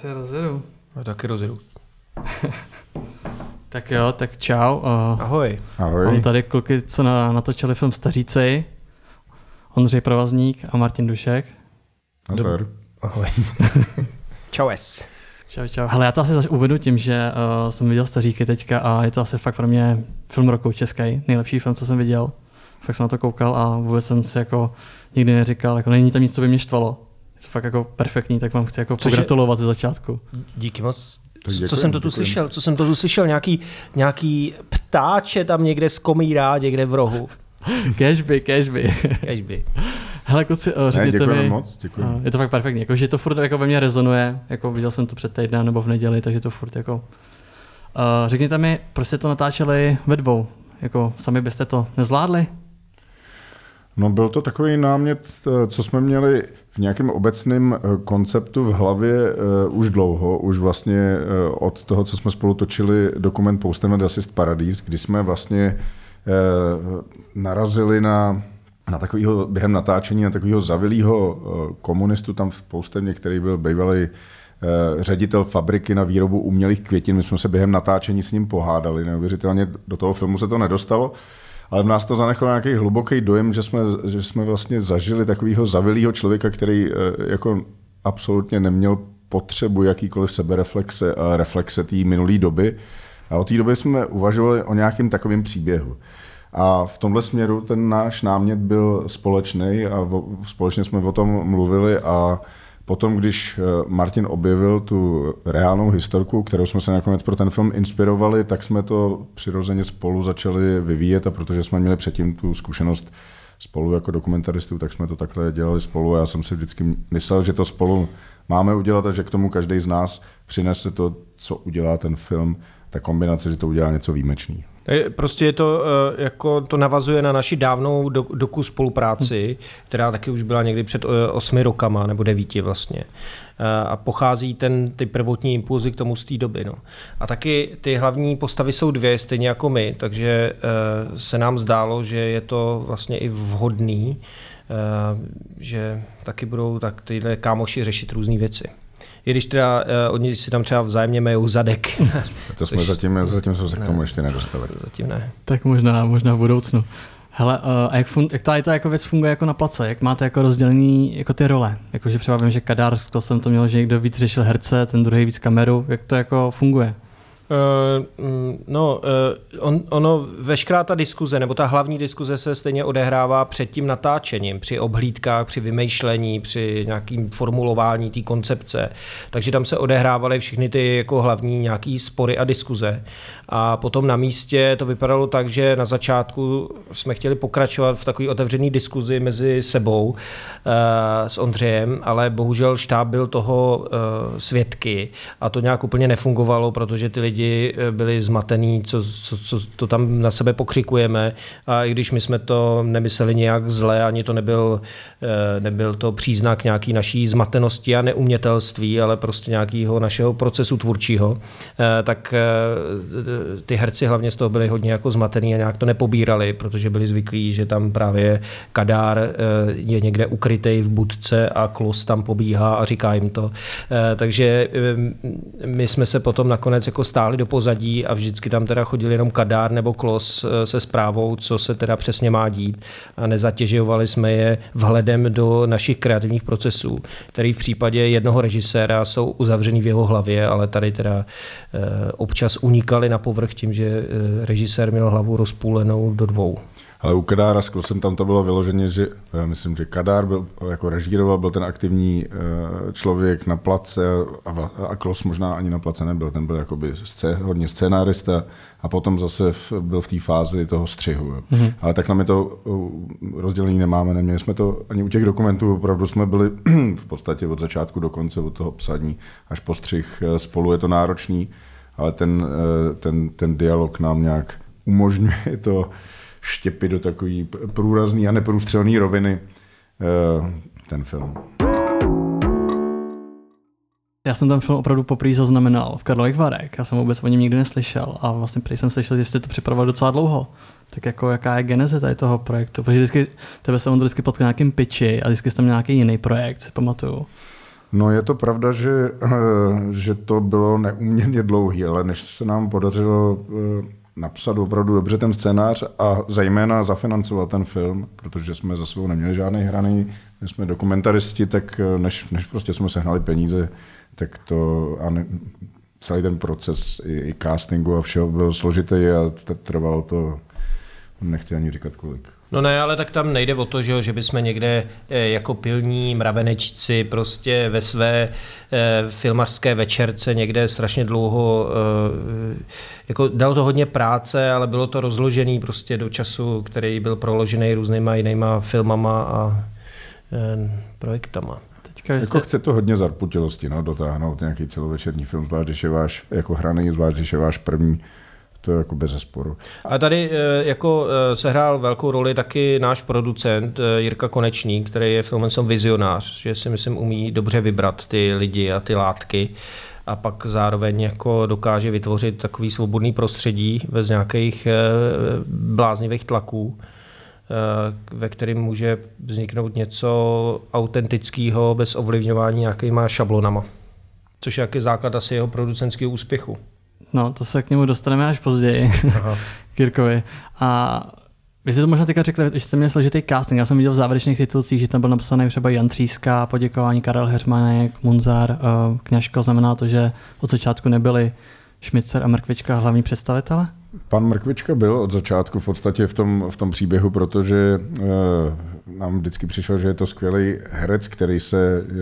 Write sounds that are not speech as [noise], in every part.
si rozjedu. Já taky rozjedu. [laughs] tak jo, tak čau. Uh, Ahoj. Ahoj. Mám tady kluky, co na, natočili film Staříci. Ondřej Provazník a Martin Dušek. Nazdar. Ahoj. [laughs] Čaues. Čau, čau. Hele, já to asi uvedu tím, že uh, jsem viděl Staříky teďka a je to asi fakt pro mě film roku český, nejlepší film, co jsem viděl. Fakt jsem na to koukal a vůbec jsem si jako nikdy neříkal, jako není tam nic, co by mě štvalo. Je to fakt jako perfektní, tak vám chci jako Což je- pogratulovat ze začátku. Díky moc. Tak Co děkujem, jsem to tu děkujem. slyšel? Co jsem to tu slyšel? Nějaký, nějaký ptáče tam někde skomírá, někde v rohu. [laughs] Cashby, cashby. Kežby. Hele, kluci, Ne, řekněte děkujeme mi, moc, děkuji. Je to fakt perfektní, jako, že to furt jako ve mně rezonuje, jako viděl jsem to před týdnem nebo v neděli, takže to furt jako... Uh, řekněte mi, proč jste to natáčeli ve dvou? Jako sami byste to nezvládli? No byl to takový námět, eh, co jsme měli v nějakém obecném eh, konceptu v hlavě eh, už dlouho, už vlastně od toho, co jsme spolu točili dokument Post Assist Paradise, kdy jsme vlastně narazili na na takového, během natáčení na takového zavilého komunistu tam v Poustevně, který byl bývalý ředitel fabriky na výrobu umělých květin. My jsme se během natáčení s ním pohádali, neuvěřitelně do toho filmu se to nedostalo. Ale v nás to zanechalo nějaký hluboký dojem, že jsme, že jsme vlastně zažili takového zavilého člověka, který eh, jako absolutně neměl potřebu jakýkoliv sebereflexe a reflexe té minulé doby. A od té doby jsme uvažovali o nějakém takovém příběhu. A v tomhle směru ten náš námět byl společný a společně jsme o tom mluvili a potom, když eh, Martin objevil tu reálnou historku, kterou jsme se nakonec pro ten film inspirovali, tak jsme to přirozeně spolu začali vyvíjet a protože jsme měli předtím tu zkušenost spolu jako dokumentaristů, tak jsme to takhle dělali spolu a já jsem si vždycky myslel, že to spolu máme udělat a že k tomu každý z nás přinese to, co udělá ten film, ta kombinace, že to udělá něco výjimečný. Prostě je to, eh, jako to navazuje na naši dávnou do- doku spolupráci, která taky už byla někdy před eh, osmi rokama, nebo devíti vlastně. Eh, A pochází ten, ty prvotní impulzy k tomu z té doby. No. A taky ty hlavní postavy jsou dvě, stejně jako my, takže se nám zdálo, že je to vlastně i vhodný, že taky budou tak tyhle kámoši řešit různé věci. I když teda eh, oni si tam třeba vzájemně majou zadek. [laughs] To jsme Což- zatím, zatím jsme se k tomu ještě nedostali. Zatím ne. Tak možná, možná v budoucnu. Hele, uh, a jak, fun- jak tady to jako věc funguje jako na place? Jak máte jako rozdělený jako ty role? Jakože třeba vím, že Kadár, to jsem to měl, že někdo víc řešil herce, ten druhý víc kameru. Jak to jako funguje? Uh, mm, no, uh, on, ono, veškerá ta diskuze, nebo ta hlavní diskuze se stejně odehrává před tím natáčením, při obhlídkách, při vymýšlení, při nějakým formulování té koncepce. Takže tam se odehrávaly všechny ty jako hlavní nějaký spory a diskuze. A potom na místě to vypadalo tak, že na začátku jsme chtěli pokračovat v takové otevřené diskuzi mezi sebou uh, s Ondřejem, ale bohužel štáb byl toho svědky a to nějak úplně nefungovalo, protože ty lidi eh, byli zmatený, co, co, co to tam na sebe pokřikujeme a i když my jsme to nemysleli nějak zle, ani to nebyl, eh, nebyl to příznak nějaký naší zmatenosti a neumětelství, ale prostě nějakého našeho procesu tvůrčího, eh, tak ty herci hlavně z toho byli hodně jako zmatený a nějak to nepobírali, protože byli zvyklí, že tam právě Kadár je někde ukrytej v budce a Klos tam pobíhá a říká jim to. Takže my jsme se potom nakonec jako stáli do pozadí a vždycky tam teda chodil jenom Kadár nebo Klos eh, se zprávou, co se teda přesně má dít a nezatěžovali jsme je vhledem do našich kreativních procesů, který v případě jednoho režiséra jsou uzavřený v jeho hlavě, ale tady teda eh, občas unikali na povrch tím, že eh, režisér měl hlavu rozpůlenou do dvou. Ale u Kadára s Klosem tam to bylo vyloženě, že já myslím, že Kadár byl jako režíroval, byl ten aktivní eh, člověk na place a, a Klos možná ani na place nebyl, ten byl jakoby scé, hodně scénárista a potom zase v, byl v té fázi toho střihu. Mm-hmm. Ale takhle my to rozdělení nemáme, neměli jsme to ani u těch dokumentů, opravdu jsme byli [clears throat] v podstatě od začátku do konce, od toho psaní až po střih eh, spolu, je to náročný, ale ten, eh, ten, ten dialog nám nějak umožňuje to štěpit do takové průrazný a neprůstřelné roviny eh, ten film. Já jsem ten film opravdu poprvé zaznamenal v Karlových Varech. Já jsem vůbec o něm nikdy neslyšel a vlastně prý jsem slyšel, že jste to připravovali docela dlouho. Tak jako jaká je geneze tady toho projektu? Protože vždycky, tebe jsem vždycky potkal nějakým pitchi a vždycky měl nějaký jiný projekt, si pamatuju. No je to pravda, že, že to bylo neuměrně dlouhý, ale než se nám podařilo napsat opravdu dobře ten scénář a zejména zafinancovat ten film, protože jsme za sebou neměli žádný hraný, my jsme dokumentaristi, tak než, než prostě jsme sehnali peníze, tak to a ne, celý ten proces i, i castingu a všeho byl složitý a trvalo to, nechci ani říkat kolik. No ne, ale tak tam nejde o to, že, že bychom někde eh, jako pilní mravenečci prostě ve své eh, filmařské večerce někde strašně dlouho, eh, jako dalo to hodně práce, ale bylo to rozložený prostě do času, který byl proložený různýma jinýma filmama a projektama. Teďka jako jste... chce to hodně zarputilosti, no, dotáhnout nějaký celovečerní film, zvlášť když je váš jako hraný, zvlášť když je váš první to je jako bez zesporu. A tady eh, jako eh, sehrál velkou roli taky náš producent eh, Jirka Konečný, který je filmem vizionář, že si myslím umí dobře vybrat ty lidi a ty látky a pak zároveň jako dokáže vytvořit takový svobodný prostředí bez nějakých bláznivých tlaků, ve kterém může vzniknout něco autentického bez ovlivňování nějakýma šablonama. Což je základ asi jeho producentského úspěchu. No, to se k němu dostaneme až později, Kirkovi. [laughs] A vy jste to možná teďka řekli, že jste měli složitý casting. Já jsem viděl v závěrečných titulcích, že tam byl napsaný třeba Jan Tříska, poděkování Karel Hermanek, Munzar, uh, Kňažko. Znamená to, že od začátku nebyli Šmicer a Mrkvička hlavní představitele? Pan Mrkvička byl od začátku v podstatě v tom, v tom příběhu, protože uh, nám vždycky přišel, že je to skvělý herec, který se uh,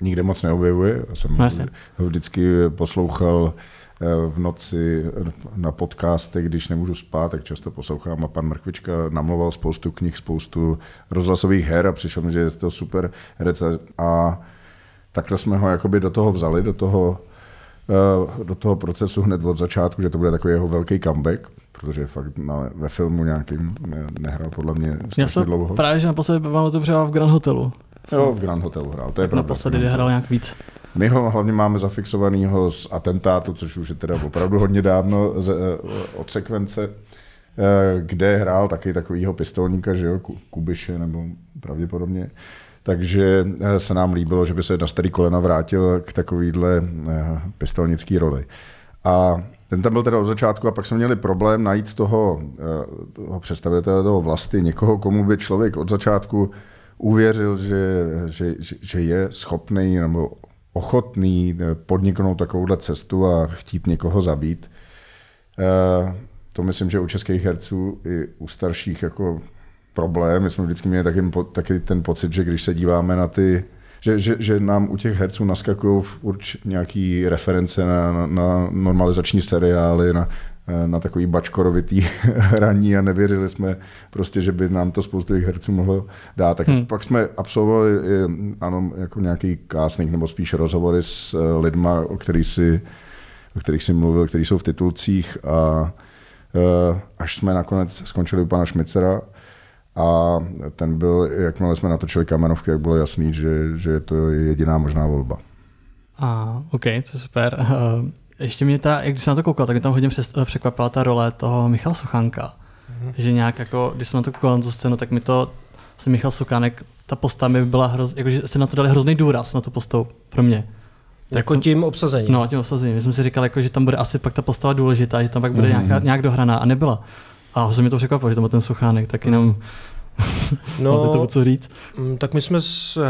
nikde moc neobjevuje. Já jsem no, ho vždycky poslouchal v noci na podcastech, když nemůžu spát, tak často poslouchám a pan Mrkvička namloval spoustu knih, spoustu rozhlasových her a přišel mi, že je to super herec a takhle jsme ho jakoby do toho vzali, do toho, eh, do toho procesu hned od začátku, že to bude takový jeho velký comeback, protože fakt na, ve filmu nějakým ne, nehrál podle mě strašně dlouho. Právě, že naposledy vám to v Grand Hotelu. Jo, v Grand Hotelu hrál, to je pravda. Naposledy hrál nějak víc. My ho hlavně máme zafixovaného z atentátu, což už je teda opravdu hodně dávno z, eh, od sekvence, eh, kde hrál taky takovýho pistolníka, že jo, Kubiše nebo pravděpodobně. Takže eh, se nám líbilo, že by se na starý kolena vrátil k takovýhle pistolnický roli. A ten tam byl teda od začátku a pak jsme měli problém najít toho, toho představitele toho vlasti, někoho, komu by člověk od začátku uvěřil, že, že, že je schopný nebo ochotný eh, podniknout takovouhle cestu a chtít někoho zabít. Eh, to myslím, že u českých herců i u starších jako problém. My jsme vždycky měli taky, taky ten pocit, že když se díváme na ty že, že, že nám u těch herců naskakují urč nějaký reference na, na, na normalizační seriály, na, na takový bačkorovitý [laughs] hraní a nevěřili jsme prostě, že by nám to spoustu těch herců mohlo dát. Tak hmm. pak jsme absolvovali ano, jako nějaký casting nebo spíš rozhovory s eh, lidma, o kterých si, o kterých si mluvil, kteří jsou v titulcích a eh, až jsme nakonec skončili u pana Šmicera, a ten byl, jakmile jsme natočili kamenovky, jak bylo jasný, že, že to je jediná možná volba. A, OK, to je super. Ještě mě teda, jak když jsem na to koukal, tak mě tam hodně překvapila ta role toho Michala Suchánka. Mm-hmm. Že nějak jako, když jsem na to koukal na tu scénu, tak mi to, vlastně Michal Suchánek, ta postava mi byla hrozně, jakože se na to dali hrozný důraz na tu postavu pro mě. Tak jako jsem, tím obsazením. No, tím obsazením. My jsme si říkali, jako, že tam bude asi pak ta postava důležitá, že tam pak bude mm-hmm. nějaká, nějak dohraná a nebyla. A se mi to překvapilo, že tam byl ten Suchánek, tak jenom [laughs] No, to co říct? Mm, tak my jsme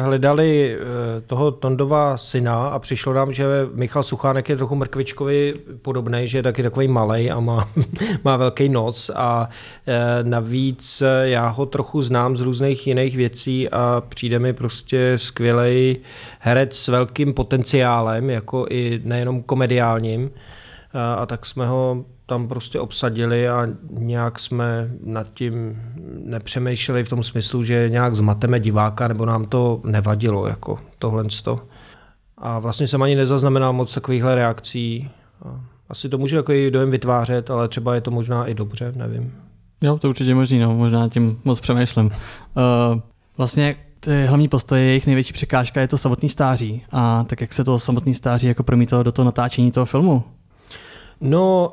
hledali eh, toho Tondova syna a přišlo nám, že Michal Suchánek je trochu Mrkvičkovi podobný, že je taky takový malý a má, [laughs] má velký nos a eh, navíc eh, já ho trochu znám z různých jiných věcí a přijde mi prostě skvělý herec s velkým potenciálem, jako i nejenom komediálním a, a tak jsme ho tam prostě obsadili a nějak jsme nad tím nepřemýšleli v tom smyslu, že nějak zmateme diváka, nebo nám to nevadilo, jako tohle. A vlastně jsem ani nezaznamenal moc takovýchhle reakcí. Asi to může takový dojem vytvářet, ale třeba je to možná i dobře, nevím. Jo, to určitě možný, no, možná tím moc přemýšlím. Uh, vlastně ty hlavní postoje, jejich největší překážka je to samotný stáří. A tak jak se to samotný stáří jako promítalo do toho natáčení toho filmu? No,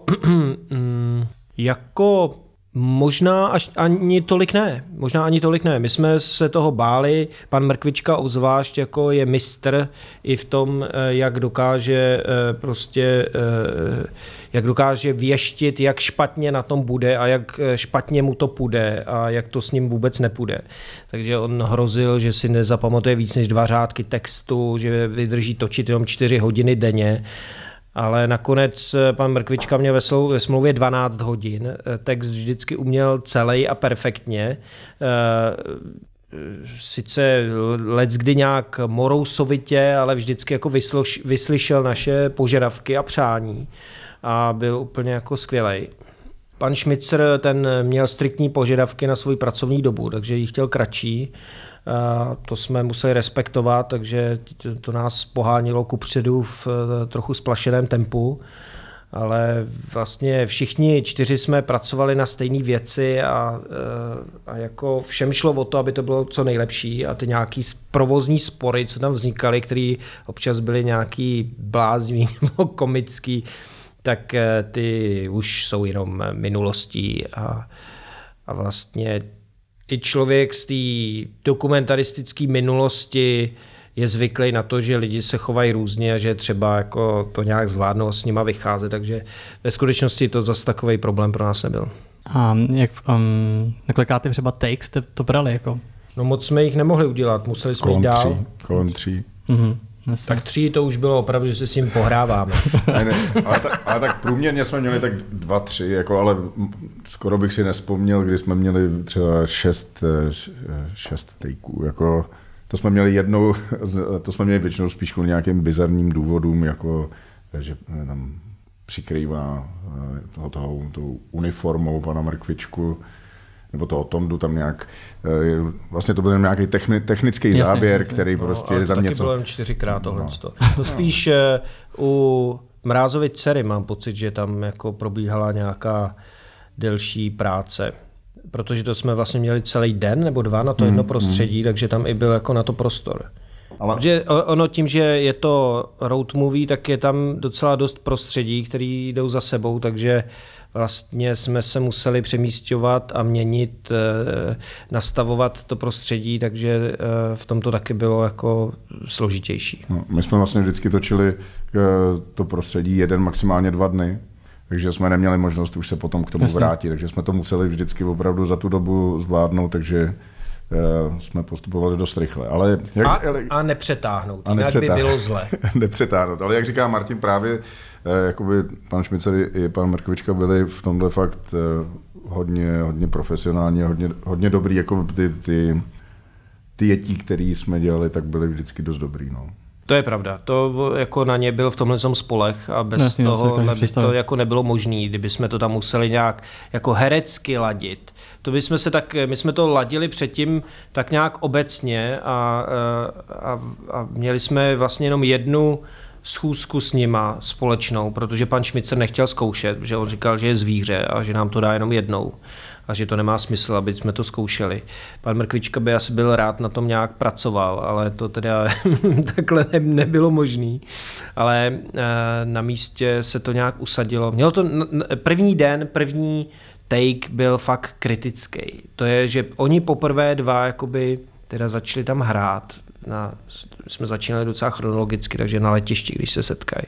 [clears throat] jako Možná až ani tolik ne. Možná ani tolik ne. My jsme se toho báli. Pan Mrkvička obzvlášť jako je mistr i v tom, eh, jak dokáže eh, prostě eh, jak dokáže věštit, jak špatně na tom bude a jak špatně mu to půjde a jak to s ním vůbec nepůjde. Takže on hrozil, že si nezapamatuje víc než dva řádky textu, že vydrží točit jenom čtyři hodiny denně ale nakonec eh, pan Mrkvička měl ve, slou, ve smlouvě 12 hodin, eh, text vždycky uměl celý a perfektně. Eh, sice let kdy nějak morousovitě, ale vždycky jako vysloš, vyslyšel naše požadavky a přání a byl úplně jako skvělý. Pan Šmicer ten měl striktní požadavky na svou pracovní dobu, takže ji chtěl kratší to jsme museli respektovat, takže to nás pohánilo kupředu v eh, trochu splašeném tempu. Ale vlastně všichni čtyři jsme pracovali na stejné věci a, eh, a jako všem šlo o to, aby to bylo co nejlepší a ty nějaký provozní spory, co tam vznikaly, které občas byly nějaký bláznivý [laughs] nebo komický, tak eh, ty už jsou jenom minulostí a, a vlastně i člověk z té dokumentaristické minulosti je zvyklý na to, že lidi se chovají různě a že třeba jako to nějak zvládnou s nima vycházet, takže ve skutečnosti to zase takový problém pro nás nebyl. A jak um, na klikáty třeba takes jste to brali jako? No moc jsme jich nemohli udělat, museli jsme jít dál. Tří, kolem tří. Mm-hmm. Jasně. Tak tři to už bylo opravdu, že se s tím pohráváme. [laughs] ne, ne, ale, tak, ale tak průměrně jsme měli tak dva, tři, jako, ale skoro bych si nespomněl, kdy jsme měli třeba šest, eh, šest tejků. Jako, to jsme měli jednou, to jsme měli většinou spíš kvůli nějakým bizarním důvodům, jako že eh, tam přikrývá eh, toho, toho, tou uniformou pana Mrkvičku nebo toho Tondu tam nějak, eh, vlastně to byl nějaký techni, technický jasně, záběr, jasně. který no, prostě ale tam taky něco... bylo jen čtyřikrát tohle. No. To. to spíš uh, u Mrázovy dcery mám pocit, že tam jako probíhala nějaká delší práce protože to jsme vlastně měli celý den nebo dva na to jedno mm, prostředí, mm. takže tam i byl jako na to prostor. Ale... Protože ono tím, že je to road movie, tak je tam docela dost prostředí, který jdou za sebou, takže vlastně jsme se museli přemístěvat a měnit, eh, nastavovat to prostředí, takže eh, v tom to taky bylo jako složitější. No, my jsme vlastně vždycky točili eh, to prostředí jeden, maximálně dva dny, takže jsme neměli možnost už se potom k tomu Jasně. vrátit, takže jsme to museli vždycky opravdu za tu dobu zvládnout, takže jsme postupovali dost rychle. Ale jak, a, a nepřetáhnout, a jinak nepřetáhnout. by bylo zle. [laughs] nepřetáhnout, ale jak říká Martin, právě jakoby pan Šmicer i pan Merkovička byli v tomhle fakt eh, hodně, hodně profesionální, hodně, hodně dobrý, jako ty, ty, ty jetí, který jsme dělali, tak byly vždycky dost dobrý. No. To je pravda. To jako na ně byl v tomhle spolech a bez Jasně, toho by to jako nebylo možné, kdyby jsme to tam museli nějak jako herecky ladit. To by jsme se tak, my jsme to ladili předtím tak nějak obecně a, eh, a, a měli jsme vlastně jenom jednu schůzku s nima společnou, protože pan Šmicer nechtěl zkoušet, že on říkal, že je zvíře a že nám to dá jenom jednou a že to nemá smysl, aby jsme to zkoušeli. Pan Mrkvička by asi byl rád na tom nějak pracoval, ale to teda [laughs] takhle ne, nebylo možné. Ale e, na místě se to nějak usadilo. Mělo to první den, první take byl fakt kritický. To je, že oni poprvé dva jakoby teda začali tam hrát, na, jsme začínali docela chronologicky, takže na letišti, když se setkají.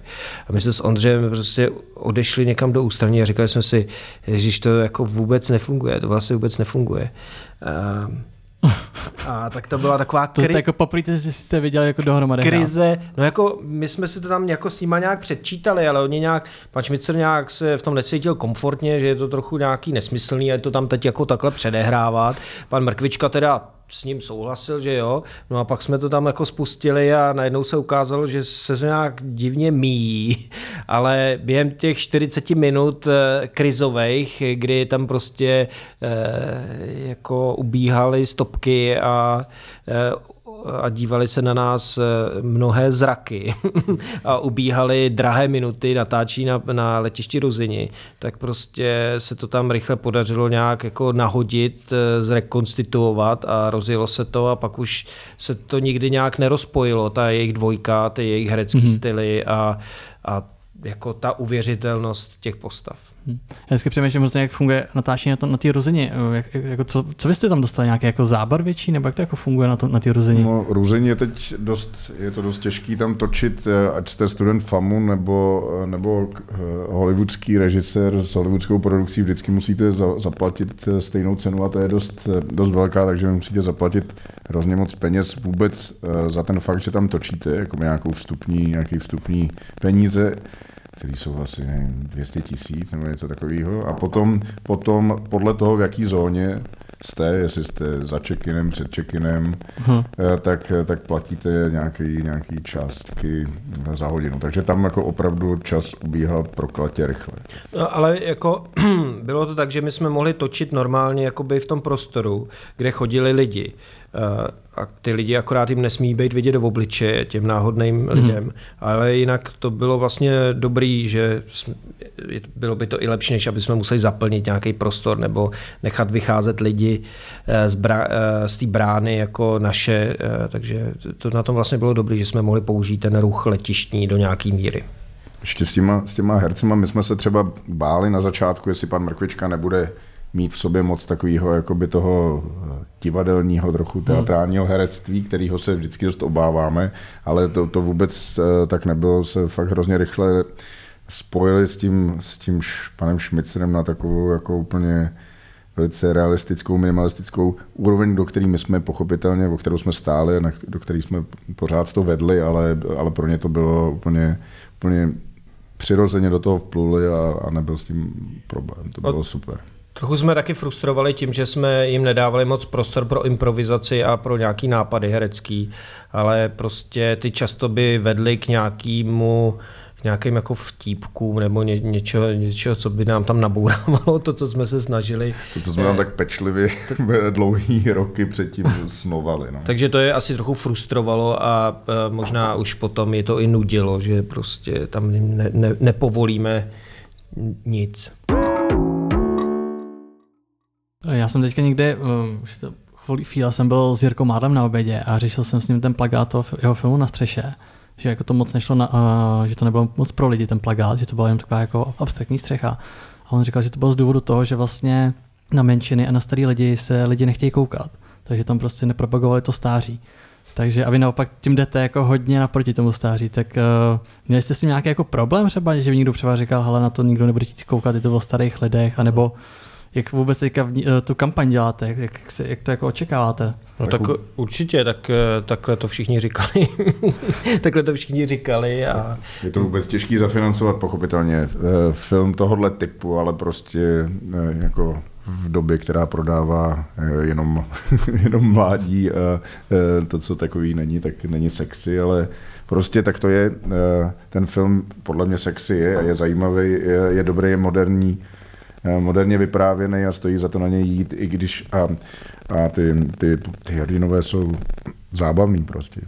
A my jsme s Ondřejem prostě odešli někam do ústraní a říkali jsme si, že to jako vůbec nefunguje, to vlastně vůbec nefunguje. A, a tak to byla taková kri... To, to jako poprvé jste viděli jako dohromady Krize, hrát. no jako my jsme si to tam jako s nima nějak předčítali, ale oni nějak, pan Šmicer nějak se v tom necítil komfortně, že je to trochu nějaký nesmyslný a je to tam teď jako takhle předehrávat. Pan Mrkvička teda s ním souhlasil, že jo. No a pak jsme to tam jako spustili a najednou se ukázalo, že se nějak divně míjí, [laughs] ale během těch 40 minut eh, krizových, kdy tam prostě eh, jako ubíhaly stopky a eh, a dívali se na nás eh, mnohé zraky [laughs] a ubíhali drahé minuty natáčí na, na letišti Ruzini, tak prostě se to tam rychle podařilo nějak jako nahodit, eh, zrekonstituovat a rozjelo se to a pak už se to nikdy nějak nerozpojilo, ta jejich dvojka, ty jejich herecký mm-hmm. styly a, a jako ta uvěřitelnost těch postav. Já vždycky přemýšlím jak funguje natáčení na, na té rozině. Jak, jako co, co vy jste tam dostali? Nějaký jako zábar větší, nebo jak to jako funguje na, to, na té rozině? No, ruzení je teď dost, je to dost těžký tam točit, eh, ať jste student FAMu nebo, eh, nebo eh, hollywoodský režisér s hollywoodskou produkcí, vždycky musíte za, zaplatit stejnou cenu a to je dost, dost velká, takže musíte zaplatit hrozně moc peněz vůbec za ten fakt, že tam točíte jako nějakou vstupní, nějaký vstupní peníze který jsou asi nevím, 200 tisíc nebo něco takového. A potom, potom podle toho, v jaký zóně jste, jestli jste za check-inem, před check-inem, hmm. tak, tak platíte nějaký, nějaký částky za hodinu. Takže tam jako opravdu čas ubíhá proklatě rychle. No, ale jako [clears throat] bylo to tak, že my jsme mohli točit normálně jakoby v tom prostoru, kde chodili lidi. Eh, a ty lidi akorát jim nesmí být vidět do obličeje těm náhodným mm. lidem, ale jinak to bylo vlastně dobrý, že bylo by to i lepší, než aby jsme museli zaplnit nějaký prostor nebo nechat vycházet lidi eh, z, bra, eh, z té brány jako naše, takže to na tom vlastně bylo dobrý, že jsme mohli použít ten ruch letištní do nějaký míry. Ještě s těma, s těma hercema, my jsme se třeba báli na začátku, jestli pan Mrkvička nebude mít v sobě moc takového jakoby toho eh, divadelního, trochu hmm. teatrálního herectví, kterého se vždycky dost obáváme, ale to, to vůbec eh, tak nebylo, se fakt hrozně rychle spojili s tím, s tím panem Šmicerem na takovou jako úplně velice realistickou, minimalistickou úroveň, do které my jsme pochopitelně, o kterou jsme stáli, do které jsme pořád to vedli, ale, ale pro ně to bylo úplně, úplně přirozeně do toho vpluli a, a nebyl s tím problém. To bylo super. Trochu jsme taky frustrovali tím, že jsme jim nedávali moc prostor pro improvizaci a pro nějaký nápady herecký, ale prostě ty často by vedly k nějakému k nějakým jako vtípkům nebo ně, něčeho, něčeho, co by nám tam nabourávalo, to, co jsme se snažili. To, co jsme nám tak pečlivě [laughs] dlouhý roky předtím snovali. No. Takže to je asi trochu frustrovalo a možná už potom je to i nudilo, že prostě tam ne, ne, nepovolíme nic. Já jsem teďka někde, uh, už to chvíle jsem byl s Jirkou Mádlem na obědě a řešil jsem s ním ten plagát jeho filmu na střeše, že jako to moc nešlo, na, uh, že to nebylo moc pro lidi ten plagát, že to byla jen taková jako abstraktní střecha. A on říkal, že to bylo z důvodu toho, že vlastně na menšiny a na starý lidi se lidi nechtějí koukat, takže tam prostě nepropagovali to stáří. Takže a vy naopak tím jdete jako hodně naproti tomu stáří, tak uh, měli jste s tím nějaký jako problém třeba, že by někdo třeba říkal, hele na to nikdo nebude chtít koukat, je to o starých lidech, anebo jak vůbec teďka v, eh, tu kampaň děláte, jak, jak, se, jak to jako očekáváte? No tak určitě, tak, eh, takhle to všichni říkali. [laughs] takhle to všichni říkali. A... Je to vůbec těžký zafinancovat, pochopitelně, eh, film tohohle typu, ale prostě jako v době, která prodává jenom, [laughs] jenom mládí a to, co takový není, tak není sexy, ale prostě tak to je. Ten film podle mě sexy je a je zajímavý, je, je dobrý, je moderní moderně vyprávěný a stojí za to na něj jít, i když a, a ty, ty, ty hrdinové jsou zábavný prostě.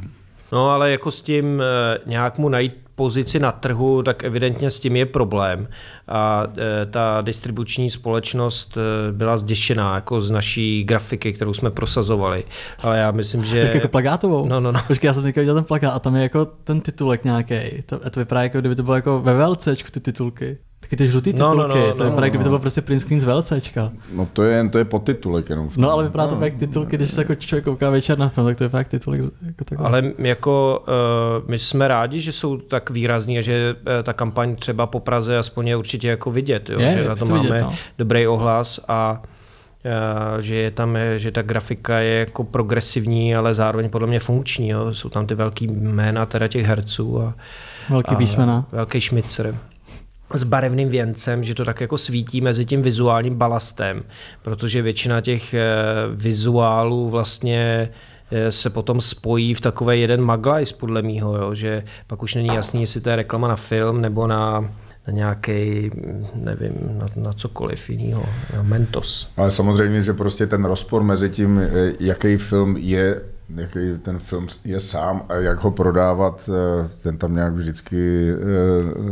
No ale jako s tím eh, nějak mu najít pozici na trhu, tak evidentně s tím je problém. A eh, ta distribuční společnost byla zděšená jako z naší grafiky, kterou jsme prosazovali. Ale já myslím, že... Jako plagátovou? No, no, no. Počkej, já jsem teďka viděl ten plakát a tam je jako ten titulek nějaký. To, to vypadá jako kdyby to bylo jako ve VLCčku ty titulky. Taky ty žlutý titulky, no, no, no, to vypadá, no, kdyby to bylo prostě print screen z VLCčka. No to je, to je podtitulek jenom. V tom. No ale vypadá to no. jak titulky, když se jako člověk kouká večer na film, tak to je fakt titulek. Jako takhle. Ale jako uh, my jsme rádi, že jsou tak výrazní a že uh, ta kampaň třeba po Praze aspoň je určitě jako vidět, jo? Je, že na to, to máme vidět, no. dobrý ohlas a uh, že je tam, že ta grafika je jako progresivní, ale zároveň podle mě funkční. Jo? Jsou tam ty velký jména teda těch herců a, velký písmena. Velký šmicer s barevným věncem, že to tak jako svítí mezi tím vizuálním balastem, protože většina těch eh, vizuálů vlastně eh, se potom spojí v takové jeden maglajs, podle mýho, jo, že pak už není jasný, jestli to je reklama na film nebo na, na nějaký, nevím, na, na cokoliv jiného, na Mentos. Ale samozřejmě, že prostě ten rozpor mezi tím, eh, jaký film je jaký ten film je sám a jak ho prodávat, eh, ten tam nějak vždycky eh,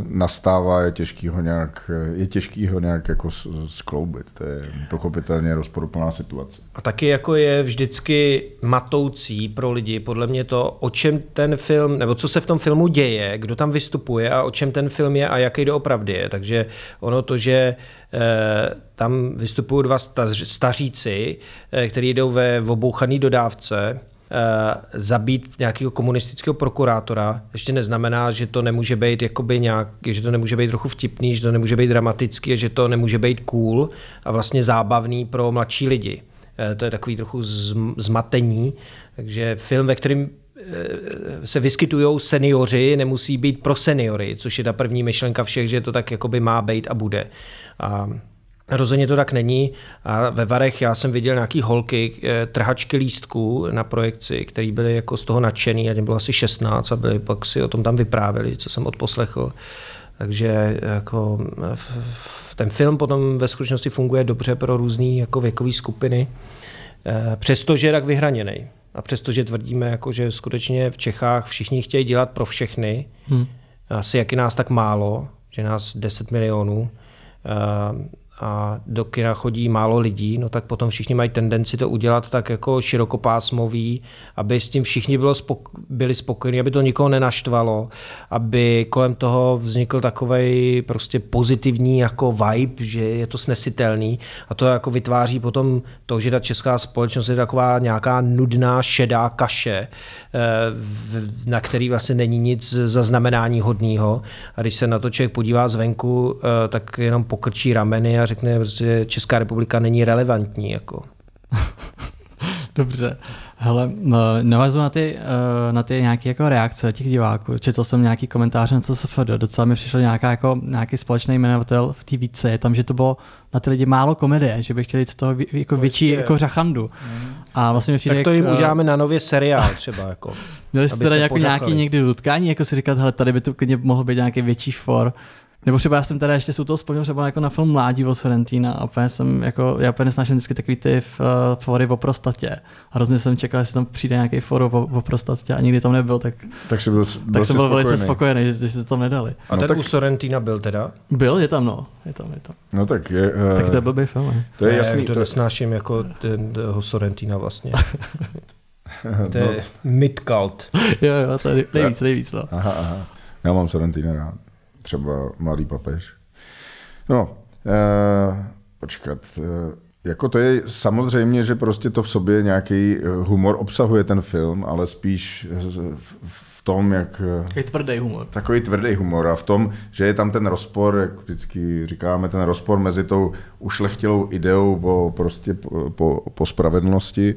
nastává, je těžký ho nějak, je těžký ho nějak jako skloubit. To je pochopitelně rozporuplná situace. A taky jako je vždycky matoucí pro lidi, podle mě to, o čem ten film, nebo co se v tom filmu děje, kdo tam vystupuje a o čem ten film je a jaký doopravdy je. Takže ono to, že Eh, tam vystupují dva staříci, kteří jdou ve obouchaný dodávce, zabít nějakého komunistického prokurátora, ještě neznamená, že to nemůže být jakoby nějak, že to nemůže být trochu vtipný, že to nemůže být dramatický, že to nemůže být cool a vlastně zábavný pro mladší lidi. To je takový trochu zmatení. Takže film, ve kterém se vyskytují seniori, nemusí být pro seniory, což je ta první myšlenka všech, že to tak jakoby má být a bude. A Rozhodně to tak není. A ve Varech já jsem viděl nějaký holky, eh, trhačky lístků na projekci, které byly jako z toho nadšený, a bylo asi 16 a byli pak si o tom tam vyprávěli, co jsem odposlechl. Takže jako ten film potom ve skutečnosti funguje dobře pro různé jako věkové skupiny, eh, přestože je tak vyhraněný. A přestože tvrdíme, jako, že skutečně v Čechách všichni chtějí dělat pro všechny, hmm. asi jak je nás tak málo, že nás 10 milionů, a do kina chodí málo lidí, no tak potom všichni mají tendenci to udělat tak jako širokopásmový, aby s tím všichni bylo spok- byli spokojení, aby to nikoho nenaštvalo, aby kolem toho vznikl takový prostě pozitivní jako vibe, že je to snesitelný. A to jako vytváří potom to, že ta česká společnost je taková nějaká nudná šedá kaše, eh, na který vlastně není nic zaznamenání hodného a když se na to člověk podívá zvenku, eh, tak jenom pokrčí rameny a řekne, že Česká republika není relevantní. Jako. [laughs] Dobře. Hele, navazuji na ty, eh, na ty nějaké jako reakce těch diváků. Četl jsem nějaký komentář na CSFD, docela mi přišel nějaká, jako, nějaký společný jmenovatel v té více, tam, že to bylo na ty lidi málo komedie, že by chtěli z toho jako no, větší jako řachandu. Mm. A vlastně mi tak to jim jak, uděláme na nově seriál třeba. Jako, [laughs] Měli jste teda jako nějaký někdy utkání, jako si říkat, hele, tady by to klidně mohl být nějaký větší for, nebo třeba já jsem teda ještě u toho vzpomněl třeba jako na film Mládí o Sorrentina a úplně jsem jako, já úplně nesnáším vždycky takový ty uh, fory o prostatě. A hrozně jsem čekal, jestli tam přijde nějaký for o, o prostatě a nikdy tam nebyl, tak, tak, byl, byl tak jsem byl velice spokojený, že, že se to tam nedali. A no ten tak... u Sorrentina byl teda? Byl, je tam no. Je tam, je tam. No tak je... Uh... Tak to je blbý film. Ne? To je jasný. to, to nesnáším jako ten, toho Sorrentina vlastně. [laughs] to je no. mid-cult. [laughs] jo, jo, to je nejvíc, nejvíc. No. Aha, aha. Já mám Sorrentina rád třeba Mladý papež. No, eh, počkat, eh, jako to je samozřejmě, že prostě to v sobě nějaký eh, humor obsahuje ten film, ale spíš v tom, jak... Eh, takový tvrdý humor. Takový tvrdý humor a v tom, že je tam ten rozpor, jak vždycky říkáme, ten rozpor mezi tou ušlechtilou ideou po, prostě po, po, po spravedlnosti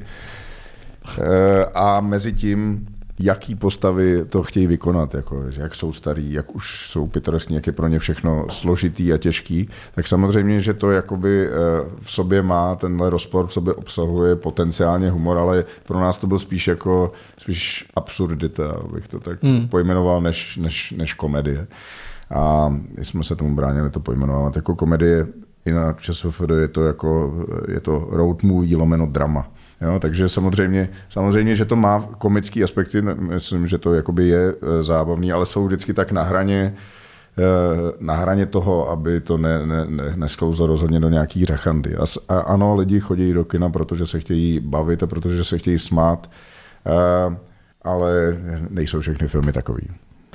eh, a mezi tím, jaký postavy to chtějí vykonat, jako, jak jsou starý, jak už jsou pitoreskní, jak je pro ně všechno složitý a těžký, tak samozřejmě, že to jakoby eh, v sobě má, tenhle rozpor v sobě obsahuje potenciálně humor, ale pro nás to byl spíš jako spíš absurdita, abych to tak hmm. pojmenoval, než, než, než komedie. A jsme se tomu bránili to pojmenovat jako komedie, i na ČSFD je to jako, je to road movie lomeno drama. Jo, takže samozřejmě, samozřejmě, že to má komický aspekty, myslím, že to jakoby je e, zábavný, ale jsou vždycky tak na hraně, e, na hraně toho, aby to ne, ne, ne, nesklouzlo rozhodně do nějaký řachandy. A, a ano, lidi chodí do kina, protože se chtějí bavit a protože se chtějí smát, a, e, ale nejsou všechny filmy takový.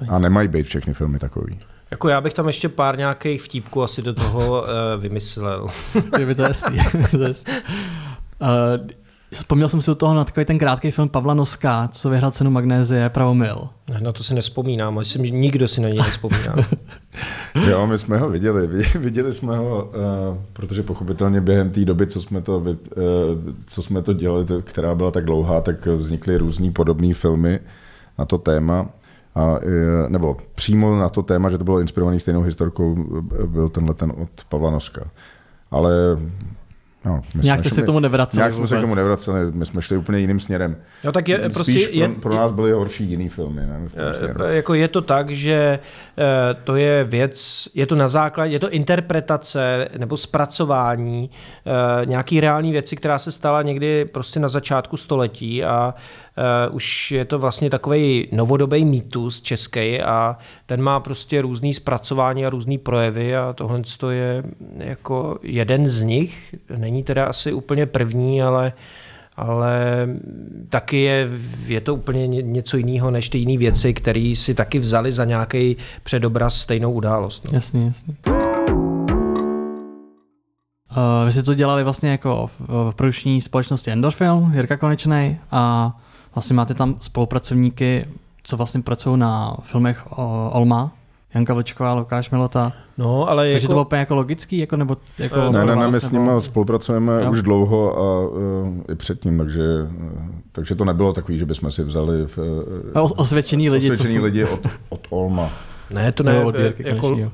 A nemají být všechny filmy takový. Jako já bych tam ještě pár nějakých vtípků asi do toho uh, vymyslel. Je by to jasný. uh, [laughs] Vzpomněl jsem si u toho na takový ten krátký film Pavla Noska, co vyhrál cenu Magnézie Pravomil. Na to si nespomínám, myslím, že nikdo si na něj nespomíná. [laughs] jo, my jsme ho viděli. Viděli jsme ho, uh, protože pochopitelně během té doby, co jsme to, uh, co jsme to dělali, to, která byla tak dlouhá, tak vznikly různé podobné filmy na to téma. A, uh, nebo přímo na to téma, že to bylo inspirovaný stejnou historkou, byl tenhle ten od Pavla Noska. Ale No, nějak jste se k tomu nevraceli. Nějak jsme se k tomu nevraceli, my jsme šli úplně jiným směrem. No tak je, prostě je, pro, pro nás byly horší jiný filmy. Ne, v jako je to tak, že eh, to je věc, je to na základě, je to interpretace nebo zpracování eh, nějaký reální věci, která se stala někdy prostě na začátku století a už je to vlastně takový novodobý mýtus český a ten má prostě různý zpracování a různý projevy a tohle je jako jeden z nich. Není teda asi úplně první, ale ale taky je, je to úplně něco jiného než ty jiné věci, které si taky vzali za nějaký předobraz stejnou událost. No. Jasný, jasný. Uh, vy jste to dělali vlastně jako v, v produkční společnosti Endorfilm, Jirka Konečnej a vlastně máte tam spolupracovníky, co vlastně pracují na filmech Olma, Janka Vlčková, Lukáš Milota. No, ale Takže jako... to bylo úplně jako logický, jako, nebo jako Ne, ne, ne, my s nimi spolupracujeme jo. už dlouho a uh, i předtím, takže, uh, takže to nebylo takový, že bychom si vzali v, uh, osvědčený lidi, osvědčený co... lidi od, od Olma. Ne, to ne, no, jako,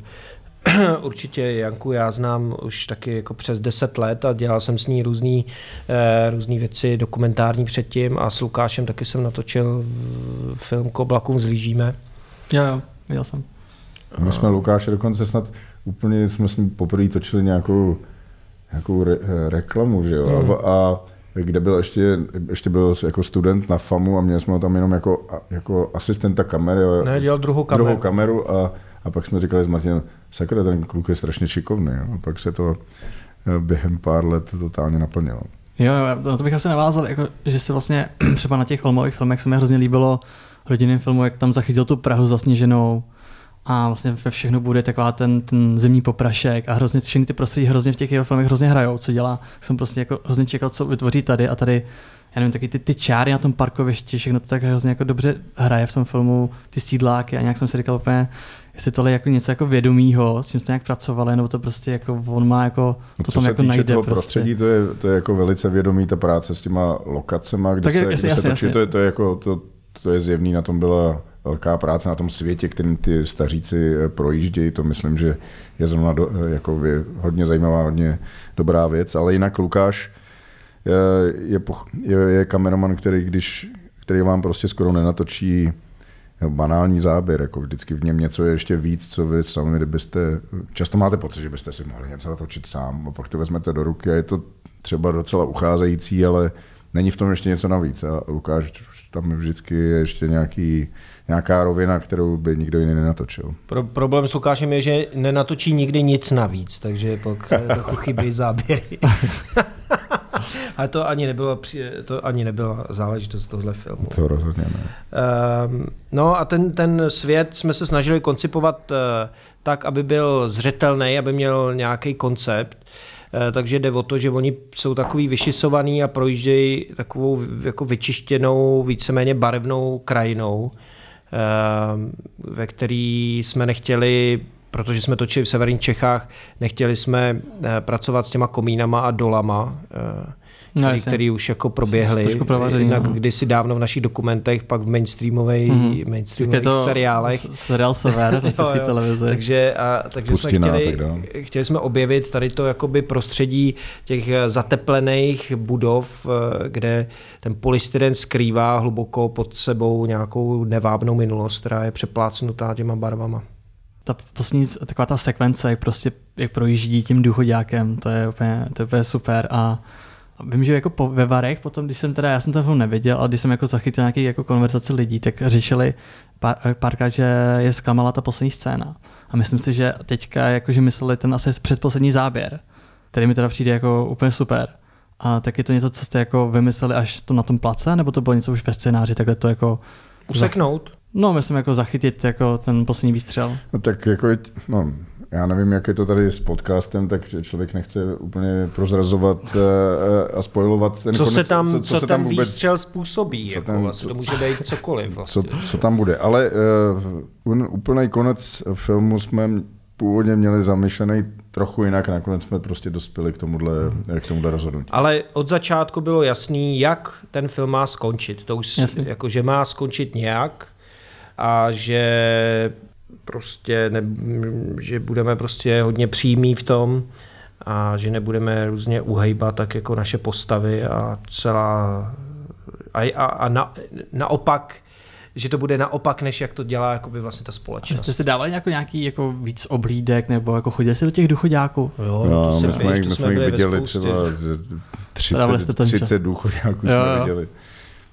[clears throat] určitě Janku já znám už taky jako přes 10 let a dělal jsem s ní různý, eh, různý věci dokumentární předtím a s Lukášem taky jsem natočil film K oblakům zlížíme. Jo, jo, viděl jsem. My jsme Lukáše dokonce snad úplně jsme s ním poprvé točili nějakou, nějakou re, reklamu, že jo? Mm. A, a kde byl ještě, ještě byl jako student na FAMu a měli jsme ho tam jenom jako, jako asistenta kamery. Ne, dělal druhou kameru. Druhou kameru a, a pak jsme říkali s Martinem, sakra, ten kluk je strašně šikovný. A pak se to eh, během pár let totálně naplnilo. Jo, jo, na to bych asi navázal, jako, že se vlastně [clears throat] třeba na těch Olmových filmech se mi hrozně líbilo rodinným filmu, jak tam zachytil tu Prahu zasněženou, a vlastně ve všechno bude taková ten, ten zimní poprašek a hrozně všechny ty prostředí hrozně v těch jeho filmech hrozně hrajou, co dělá. Jsem prostě jako hrozně čekal, co vytvoří tady a tady já nevím, taky ty, ty čáry na tom parkovišti, všechno to tak hrozně jako dobře hraje v tom filmu, ty sídláky a nějak jsem si říkal úplně, jestli tohle je jako něco jako vědomího, s tím jste nějak pracovali, nebo to prostě jako on má jako, to tam jako najde. Toho prostě. prostředí, to je, to je jako velice vědomý ta práce s těma lokacema, kde tak se, jasný, kde jasný, se točí, jasný, to, je, to, je jako, to, to je zjevný, na tom byla velká práce na tom světě, kterým ty staříci eh, projíždějí. To myslím, že je zrovna do, eh, jako hodně zajímavá, hodně dobrá věc. Ale jinak Lukáš je, je, je, je kameraman, který, když, který vám prostě skoro nenatočí banální záběr, jako vždycky v něm něco je ještě víc, co vy sami, kdybyste, často máte pocit, že byste si mohli něco natočit sám, a pak to vezmete do ruky a je to třeba docela ucházející, ale není v tom ještě něco navíc. A Lukáš tam vždycky je ještě nějaký nějaká rovina, kterou by nikdo jiný nenatočil. Pro, problém s Lukášem je, že nenatočí nikdy nic navíc, takže pak trochu chybí záběry. [laughs] [laughs] Ale to ani, nebylo, to ani nebyla záležitost tohle filmu. To rozhodně ne. Um, no a ten, ten svět jsme se snažili koncipovat uh, tak, aby byl zřetelný, aby měl nějaký koncept. Uh, takže jde o to, že oni jsou takový vyšisovaný a projíždějí takovou jako vyčištěnou, víceméně barevnou krajinou Eh, ve který jsme nechtěli protože jsme točili v severních Čechách, nechtěli jsme eh, pracovat s těma komínama a dolama, eh, no, který, který už jako proběhly. Jinak no. kdysi dávno v našich dokumentech, pak v mainstreamových, mm-hmm. mainstreamových to seriálech. Seriál Sever [laughs] na české televizi. Takže, a, takže Pustina, jsme chtěli, tak chtěli jsme objevit tady to jakoby prostředí těch zateplených budov, eh, kde ten polystyren skrývá hluboko pod sebou nějakou nevábnou minulost, která je přeplácnutá těma barvama ta poslední taková ta sekvence, jak prostě jak projíždí tím důchodákem, to je úplně, to je úplně super a a vím, že jako po, ve Varech potom, když jsem teda, já jsem ten film neviděl, ale když jsem jako zachytil nějaký jako konverzace lidí, tak řešili pár, párkrát, že je zklamala ta poslední scéna. A myslím si, že teďka jakože mysleli ten asi předposlední záběr, který mi teda přijde jako úplně super. A tak je to něco, co jste jako vymysleli až to na tom place, nebo to bylo něco už ve scénáři, takhle to jako... Useknout? No, myslím jako zachytit jako ten poslední výstřel. No tak jako, no, já nevím, jak je to tady s podcastem, tak člověk nechce úplně prozrazovat eh, a spojovat ten co konec, se tam, co, co, co tam vůbec, výstřel způsobí, co jako tam, vlastně, to může být cokoliv. Vlastně. Co, co tam bude, ale uh, úplný konec filmu jsme původně měli zamýšlený trochu jinak, nakonec jsme prostě dospěli k tomuhle, k tomuhle rozhodnutí. Ale od začátku bylo jasný, jak ten film má skončit. To už, jako, že má skončit nějak a že prostě ne, že budeme prostě hodně přímí v tom a že nebudeme různě uhejbat tak jako naše postavy a celá a, a, a na, naopak že to bude naopak, než jak to dělá jakoby vlastně ta společnost. A jste si dávali jako nějaký jako víc oblídek, nebo jako chodili si do těch duchodáků? Jo, no, to my jsme, běž, my jsme jich viděli třeba 30, 30 důchodáků jsme viděli.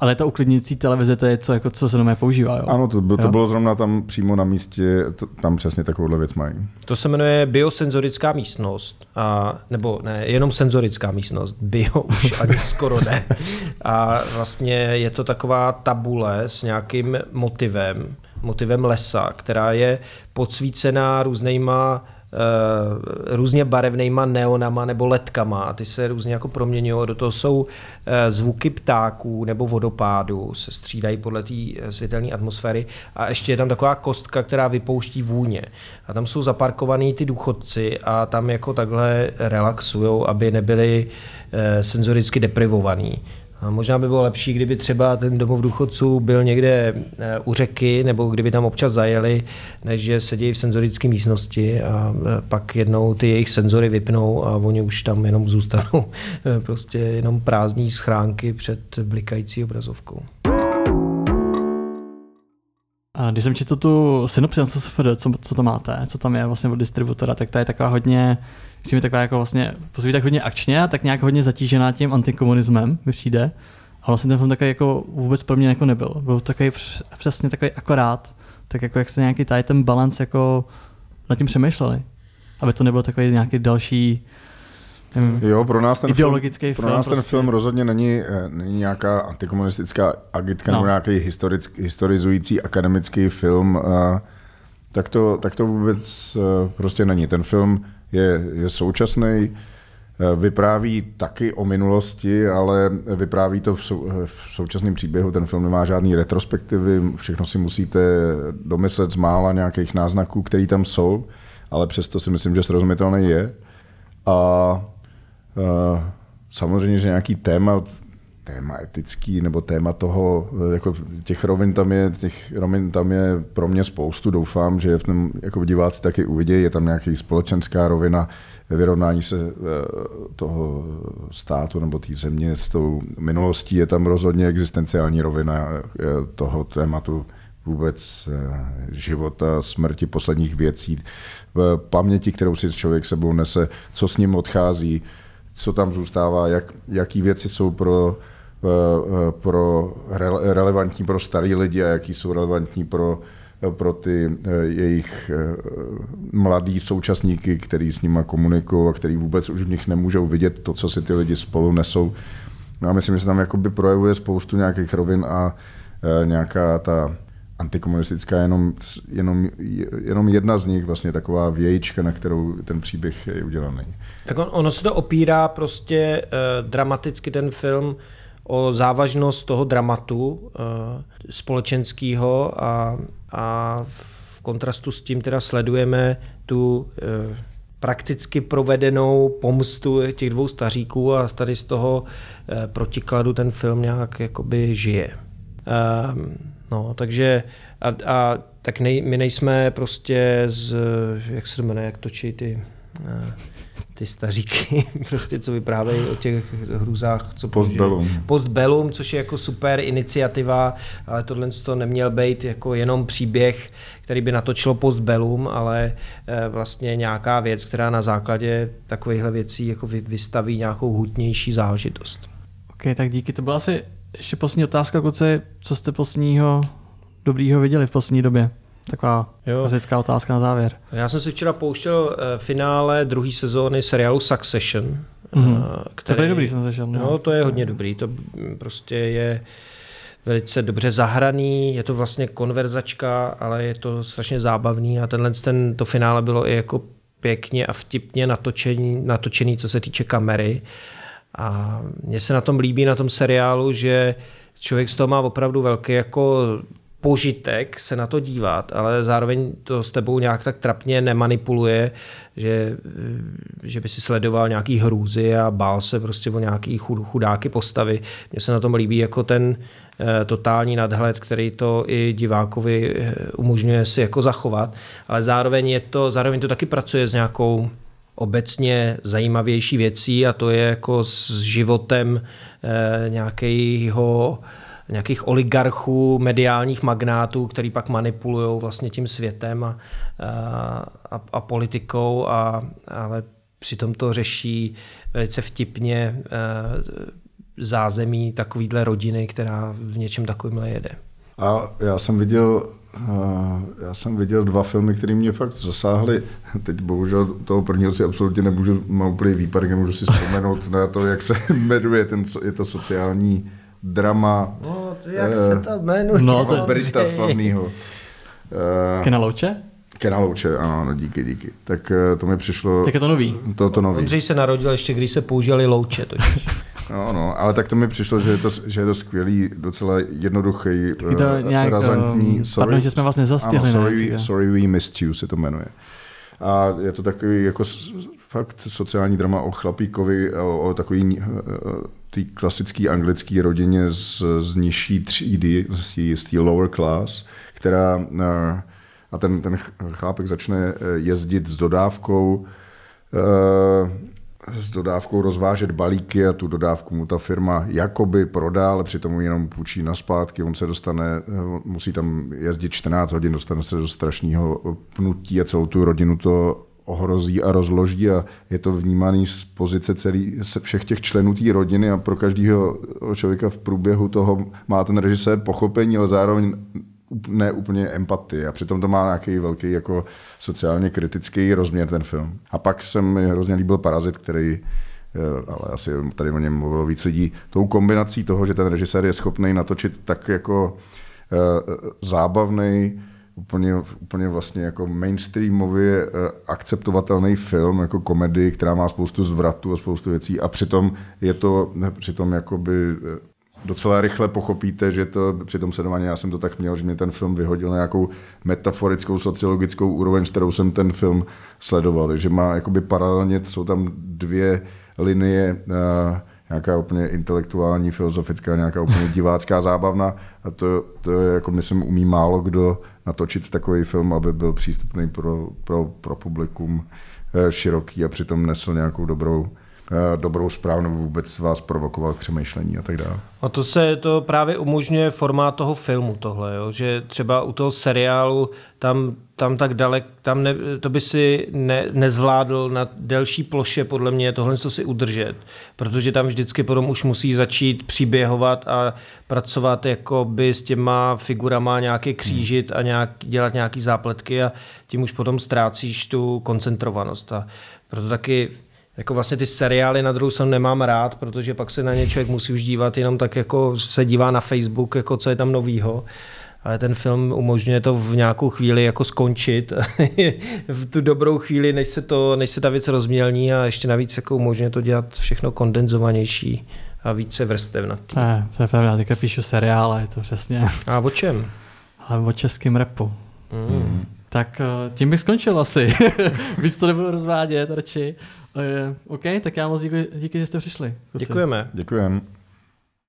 Ale ta uklidňující televize, to je co, jako, co se doma používá, jo? Ano, to, by, to Jo. bylo zrovna tam přímo na místě, to, tam přesně takovouhle věc mají. To se jmenuje biosenzorická místnost, a, nebo ne, jenom senzorická místnost, bio už ani [laughs] skoro ne. A vlastně je to taková tabule s nějakým motivem, motivem lesa, která je podsvícená různýma různě barevnýma neonama nebo letkama a ty se různě jako proměňují. Do toho jsou eh, zvuky ptáků nebo vodopádu, se střídají podle té eh, světelné atmosféry a ještě je tam taková kostka, která vypouští vůně. A tam jsou zaparkovaný ty důchodci a tam jako takhle relaxují, aby nebyli eh, senzoricky deprivovaní. Možná by bylo lepší, kdyby třeba ten domov důchodců byl někde eh, u řeky, nebo kdyby tam občas zajeli, než že sedí v senzorické místnosti a eh, pak jednou ty jejich senzory vypnou a oni už tam jenom zůstanou [laughs] eh, prostě jenom prázdní schránky před blikající obrazovkou. A když jsem četl tu synopsi na co, co to máte, co tam je vlastně od distributora, tak ta je taková hodně, přijde mi taková jako vlastně, působí tak hodně akčně a tak nějak hodně zatížená tím antikomunismem, mi přijde. A vlastně ten film takový jako vůbec pro mě jako nebyl. Byl takový př- přesně takový akorát, tak jako jak se nějaký tady ten balans jako nad tím přemýšleli. Aby to nebyl takový nějaký další nevím, Jo, pro nás ten ideologický film, film. pro nás ten prostě. film rozhodně není, eh, není nějaká antikomunistická agitka No. nebo nějaký historick, historizující akademický film. eh, Tak to, tak to vůbec eh, prostě není. Ten film je, je současný, eh, vypráví taky o minulosti, ale vypráví to v, sou, eh, v současném příběhu. Ten film nemá žádný retrospektivy, všechno si musíte domyslet z mála nějakých náznaků, které tam jsou, ale přesto si myslím, že srozumitelný je. A Uh, samozřejmě, že nějaký téma, téma etický nebo téma toho, eh, jako těch rovin tam je, těch rovin tam je pro mě spoustu, doufám, že v tom jako diváci taky uvidějí, je tam nějaký společenská rovina, vyrovnání se eh, toho státu nebo té země s tou minulostí, je tam rozhodně existenciální rovina eh, toho tématu vůbec života, smrti, posledních věcí, v paměti, kterou si člověk sebou nese, co s ním odchází, co tam zůstává, jak, jaký věci jsou pro, pro rele, relevantní pro starý lidi a jaký jsou relevantní pro, pro ty eh, jejich eh, mladý současníky, který s nima komunikují a který vůbec už v nich nemůžou vidět to, co si ty lidi spolu nesou. No a myslím, že se tam jakoby projevuje spoustu nějakých rovin a eh, nějaká ta antikomunistická je jenom, jenom, jenom jedna z nich, vlastně taková vějíčka, na kterou ten příběh je udělaný. Tak on, ono se to opírá prostě eh, dramaticky ten film o závažnost toho dramatu eh, společenského a, a v kontrastu s tím teda sledujeme tu eh, prakticky provedenou pomstu těch dvou staříků a tady z toho eh, protikladu ten film nějak jakoby žije. No, takže a, a tak nej, my nejsme prostě z, jak se jmenuje, jak točí ty, ty staříky, [laughs] prostě co vyprávějí o těch hrůzách, co Postbellum. Postbellum, což je jako super iniciativa, ale tohle to neměl být jako jenom příběh, který by natočilo Postbellum, ale eh, vlastně nějaká věc, která na základě takovýchhle věcí jako vy- vystaví nějakou hutnější záležitost. OK, tak díky. To byla asi ještě poslední otázka, kluci. Co jste posledního dobrýho viděli v poslední době? Taková Jo. klasická otázka na závěr. Já jsem si včera pouštěl eh, finále druhé sezóny seriálu Succession. Mhm. eh, To je dobrý, jsem slyšel. No, to je hodně dobrý. To prostě je velice dobře zahraný, je to vlastně konverzačka, ale je to strašně zábavný a tenhle ten, to finále bylo i jako pěkně a vtipně natočený, natočený, co se týče kamery. A mně se na tom líbí, na tom seriálu, že člověk z toho má opravdu velký jako požitek se na to dívat, ale zároveň to s tebou nějak tak trapně nemanipuluje, že, že by si sledoval nějaký hrůzy a bál se prostě o nějaký chud- chudáky postavy. Mně se na tom líbí jako ten eh, totální nadhled, který to i divákovi eh, umožňuje si jako zachovat, ale zároveň, je to, zároveň to taky pracuje s nějakou obecně zajímavější věcí a to je jako s životem eh, nějakého nějakých oligarchů, mediálních magnátů, který pak manipulují vlastně tím světem a, a, a politikou, a, ale přitom to řeší velice vtipně, eh, zázemí takovýhle rodiny, která v něčem takovýmhle jede. A já jsem viděl já jsem viděl dva filmy, které mě fakt zasáhly. Teď bohužel toho prvního si absolutně nemůžu, mám úplný výpadek, nemůžu si vzpomenout na to, jak se [laughs] jmenuje, ten, je to sociální drama. No, to jak uh, se to jmenuje? No, to je Brita slavnýho. Uh, Kena Louče? Kena Louče, ano, no, díky, díky. Tak uh, to mi přišlo... Tak je to nový. To, to nový. Ondřej se narodil ještě, když se používali louče totiž. [laughs] No, no, ale tak to mi přišlo, že je to, že je to skvělý, docela jednoduchý, je to nějak, razantní. Um, sorry, pardon, že jsme vlastně zastihli. Ano, sorry, sorry, we missed you se to jmenuje. A je to takový jako fakt sociální drama o chlapíkovi, o, o takový eh, té klasické anglické rodině z, z nižší třídy, z té lower class, která eh, a ten, ten chlápek začne jezdit s dodávkou s dodávkou rozvážet balíky a tu dodávku mu ta firma jakoby prodá, ale přitom jenom půjčí na zpátky. On se dostane, musí tam jezdit 14 hodin, dostane se do strašného pnutí a celou tu rodinu to ohrozí a rozloží a je to vnímaný z pozice celý, se všech těch členů té rodiny a pro každého člověka v průběhu toho má ten režisér pochopení, ale zároveň ne úplně empatii a přitom to má nějaký velký jako sociálně kritický rozměr ten film. A pak se mi hrozně líbil Parazit, který eh, ale asi tady o něm mluvilo víc lidí, tou kombinací toho, že ten režisér je schopný natočit tak jako uh, zábavný, úplně, úplně vlastně jako mainstreamově uh, akceptovatelný film, jako komedii, která má spoustu zvratů a spoustu věcí a přitom je to přitom jakoby docela rychle pochopíte, že to při tom sledování, já jsem to tak měl, že mě ten film vyhodil na nějakou metaforickou sociologickou úroveň, s kterou jsem ten film sledoval. že má jakoby paralelně, jsou tam dvě linie, nějaká úplně intelektuální, filozofická, nějaká úplně divácká, zábavná a to, to je, jako myslím, umí málo kdo natočit takový film, aby byl přístupný pro, pro, pro publikum eh, široký a přitom nesl nějakou dobrou dobrou zprávu nebo vůbec vás provokoval k přemýšlení a tak dále. A to se to právě umožňuje formát toho filmu tohle, jo? že třeba u toho seriálu tam, tam tak dalek, tam ne, to by si ne, nezvládl na delší ploše podle mě tohle to si udržet, protože tam vždycky potom už musí začít příběhovat a pracovat jako by s těma figurama nějaký křížit a nějak, dělat nějaký zápletky a tím už potom ztrácíš tu koncentrovanost. A proto taky jako vlastně ty seriály na druhou stranu nemám rád, protože pak se na ně člověk musí už dívat jenom tak, jako se dívá na Facebook, jako co je tam novýho. Ale ten film umožňuje to v nějakou chvíli jako skončit [laughs] v tu dobrou chvíli, než se, to, než se ta věc rozmělní a ještě navíc jako umožňuje to dělat všechno kondenzovanější a více vrstevnatý. To je, to je pravda, teďka píšu seriály, to přesně. A o čem? Ale o českém repu. Mm. Tak eh, tím bych skončil asi. [laughs] Víc to nebudu rozvádět radši. Uh, OK, tak já moc díky, díky, že jste přišli. Děkujeme. Děkujeme.